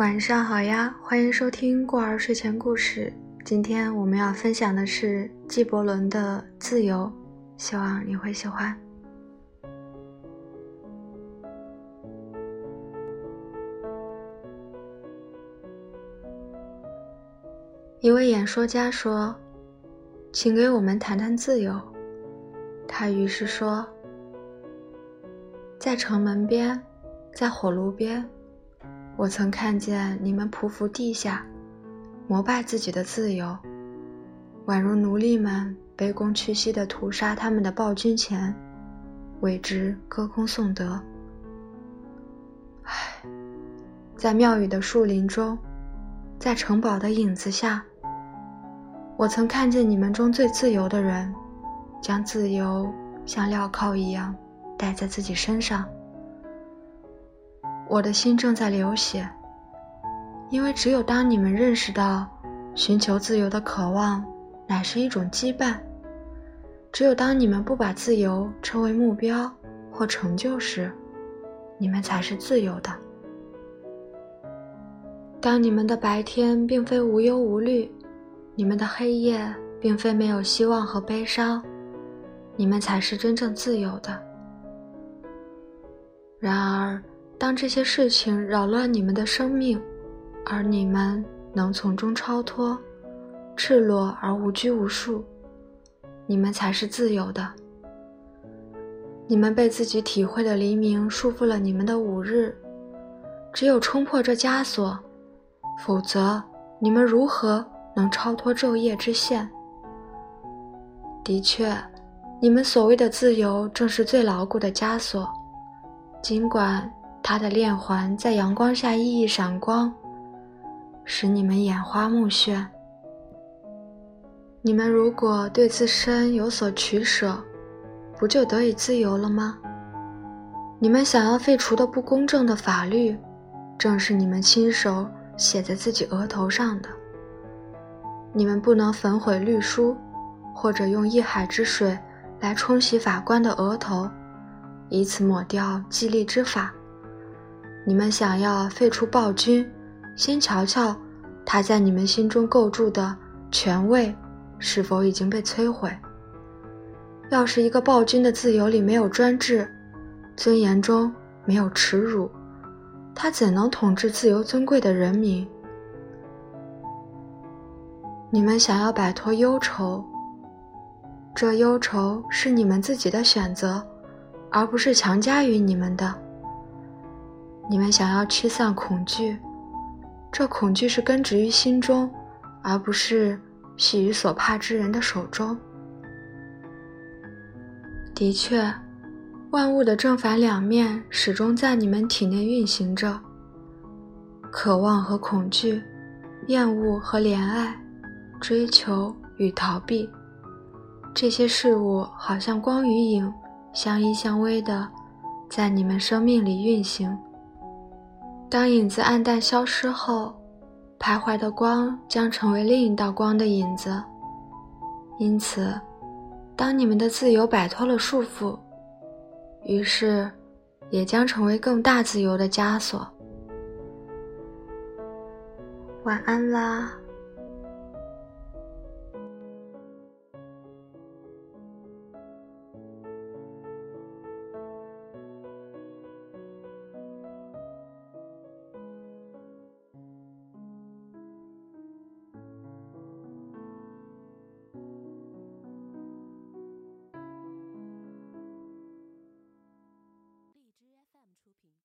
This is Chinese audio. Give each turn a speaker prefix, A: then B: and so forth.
A: 晚上好呀，欢迎收听过儿睡前故事。今天我们要分享的是纪伯伦的《自由》，希望你会喜欢。一位演说家说：“请给我们谈谈自由。”他于是说：“在城门边，在火炉边。”我曾看见你们匍匐地下，膜拜自己的自由，宛如奴隶们卑躬屈膝地屠杀他们的暴君前，为之歌功颂德。唉，在庙宇的树林中，在城堡的影子下，我曾看见你们中最自由的人，将自由像镣铐一样戴在自己身上。我的心正在流血，因为只有当你们认识到寻求自由的渴望乃是一种羁绊，只有当你们不把自由称为目标或成就时，你们才是自由的。当你们的白天并非无忧无虑，你们的黑夜并非没有希望和悲伤，你们才是真正自由的。然而。当这些事情扰乱你们的生命，而你们能从中超脱，赤裸而无拘无束，你们才是自由的。你们被自己体会的黎明束缚了你们的五日，只有冲破这枷锁，否则你们如何能超脱昼夜之限？的确，你们所谓的自由正是最牢固的枷锁，尽管。它的链环在阳光下熠熠闪光，使你们眼花目眩。你们如果对自身有所取舍，不就得以自由了吗？你们想要废除的不公正的法律，正是你们亲手写在自己额头上的。你们不能焚毁律书，或者用一海之水来冲洗法官的额头，以此抹掉激励之法。你们想要废除暴君，先瞧瞧他在你们心中构筑的权位是否已经被摧毁。要是一个暴君的自由里没有专制，尊严中没有耻辱，他怎能统治自由尊贵的人民？你们想要摆脱忧愁，这忧愁是你们自己的选择，而不是强加于你们的。你们想要驱散恐惧，这恐惧是根植于心中，而不是系于所怕之人的手中。的确，万物的正反两面始终在你们体内运行着。渴望和恐惧，厌恶和怜爱，追求与逃避，这些事物好像光与影，相依相偎的，在你们生命里运行。当影子暗淡消失后，徘徊的光将成为另一道光的影子。因此，当你们的自由摆脱了束缚，于是，也将成为更大自由的枷锁。晚安啦。